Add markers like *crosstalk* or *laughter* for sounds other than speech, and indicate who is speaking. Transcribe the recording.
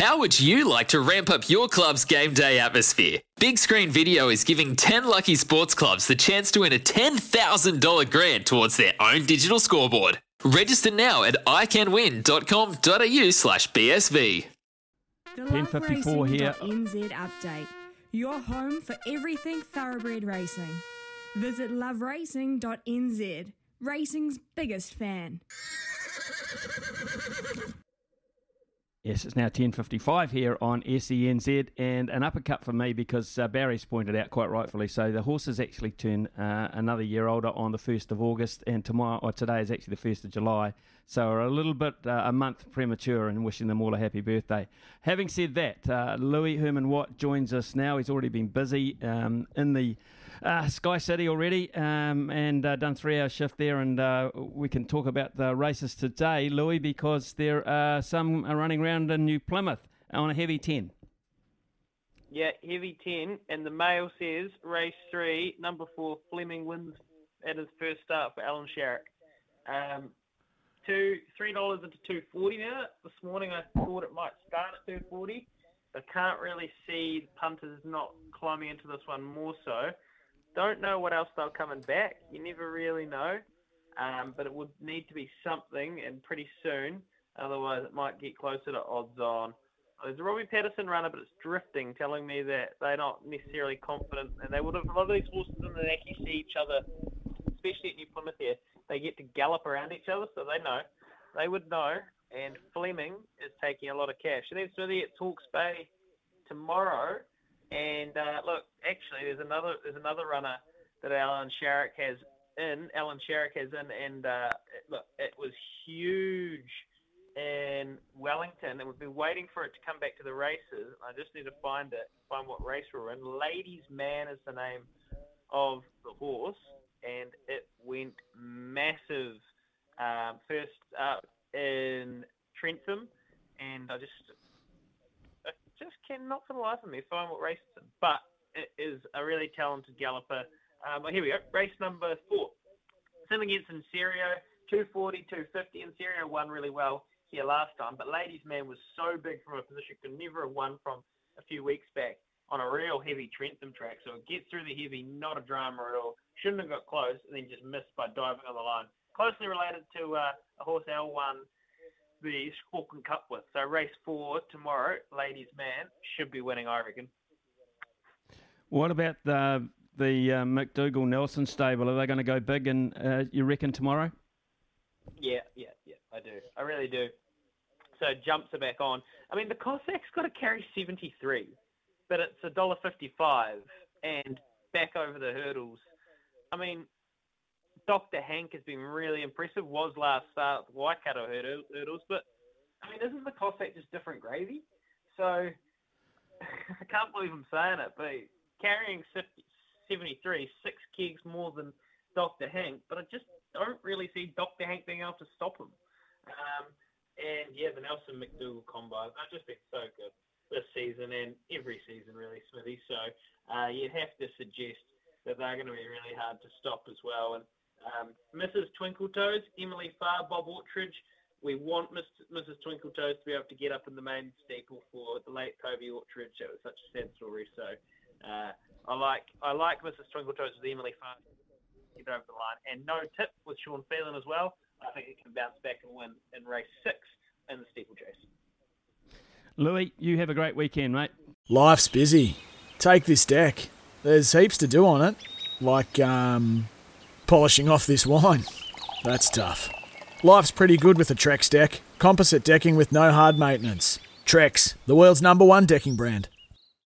Speaker 1: How would you like to ramp up your club's game day atmosphere? Big Screen Video is giving 10 lucky sports clubs the chance to win a $10,000 grant towards their own digital scoreboard. Register now at iCanWin.com.au slash BSV.
Speaker 2: The
Speaker 3: 10:54 here.
Speaker 2: NZ update. Your home for everything thoroughbred racing. Visit loveracing.nz. Racing's biggest fan.
Speaker 3: Yes, it's now 10.55 here on SENZ and an uppercut for me because uh, Barry's pointed out quite rightfully so the horses actually turn uh, another year older on the 1st of August and tomorrow or today is actually the 1st of July so we're a little bit uh, a month premature and wishing them all a happy birthday. Having said that, uh, Louis Herman Watt joins us now. He's already been busy um, in the uh, Sky City already um, and uh, done three hour shift there. And we can talk about the races today, Louis, because there are some running around in New Plymouth on a heavy 10.
Speaker 4: Yeah, heavy 10. And the mail says race three, number four, Fleming wins at his first start for Allan Sharrock. Um, two, three dollars into two forty now. This morning I thought it might start at two forty. I can't really see punters not climbing into this one more so. Don't know what else they'll coming back. You never really know. Um, but it would need to be something and pretty soon. Otherwise, it might get closer to odds on. There's a Robbie Patterson runner, but it's drifting, telling me that they're not necessarily confident. And they would have, a lot of these horses in the actually see each other, especially at New Plymouth here, they get to gallop around each other, so they know. They would know. And Fleming is taking a lot of cash. And then Smithy at Talks Bay tomorrow. And uh, look, actually, there's another there's another runner that Allan Sharrock has in. Allan Sharrock has in, and uh, it, look, it was huge in Wellington, and we've been waiting for it to come back to the races. I just need to find it, find what race we're in. Ladies Man is the name of the horse, and it went massive um, first up in Trentham, and I just I just cannot for the life of me find what race it's in. But it is a really talented galloper. Um, here we go, race number four. Sim against Inserio, 240, 250. Inserio won really well here last time, but Ladies Man was so big from a position, could never have won from a few weeks back on a real heavy Trentham track. So it gets through the heavy, not a drama at all. Shouldn't have got close, and then just missed by diving on the line. Closely related to uh, a horse L won the Auckland Cup with. So race four tomorrow, Ladies Man should be winning, I reckon.
Speaker 3: What about the the uh, McDougal Nelson stable? Are they going to go big? And uh, you reckon tomorrow?
Speaker 4: Yeah. I really do. So jumps are back on. I mean, the Cossack's got to carry 73, but it's a dollar 55 and back over the hurdles. I mean, Dr. Hank has been really impressive. Was last start with Waikato hurdles, but I mean, isn't the Cossack just different gravy? So *laughs* I can't believe I'm saying it, but carrying 50, 73, six kegs more than Dr. Hank, but I just don't really see Dr. Hank being able to stop him. Um, and yeah, the Nelson McDougal combines have just been so good this season and every season, really, Smithy. So uh, you'd have to suggest that they're going to be really hard to stop as well. And um, Mrs. Twinkletoes, Emily Farr, Bob Autridge. We want Mrs. Twinkletoes to be able to get up in the main steeple for the late Toby Autridge. It was such a sad story. So uh, I like I like Mrs. Twinkletoes with Emily Farr get over the line. And no tip with Sean Phelan as well. I think it can bounce back and win in race six in the steeplechase.
Speaker 3: Louis, you have a great weekend, mate.
Speaker 5: Life's busy. Take this deck. There's heaps to do on it, like um, polishing off this wine. That's tough. Life's pretty good with a Trex deck. Composite decking with no hard maintenance. Trex, the world's number one decking brand.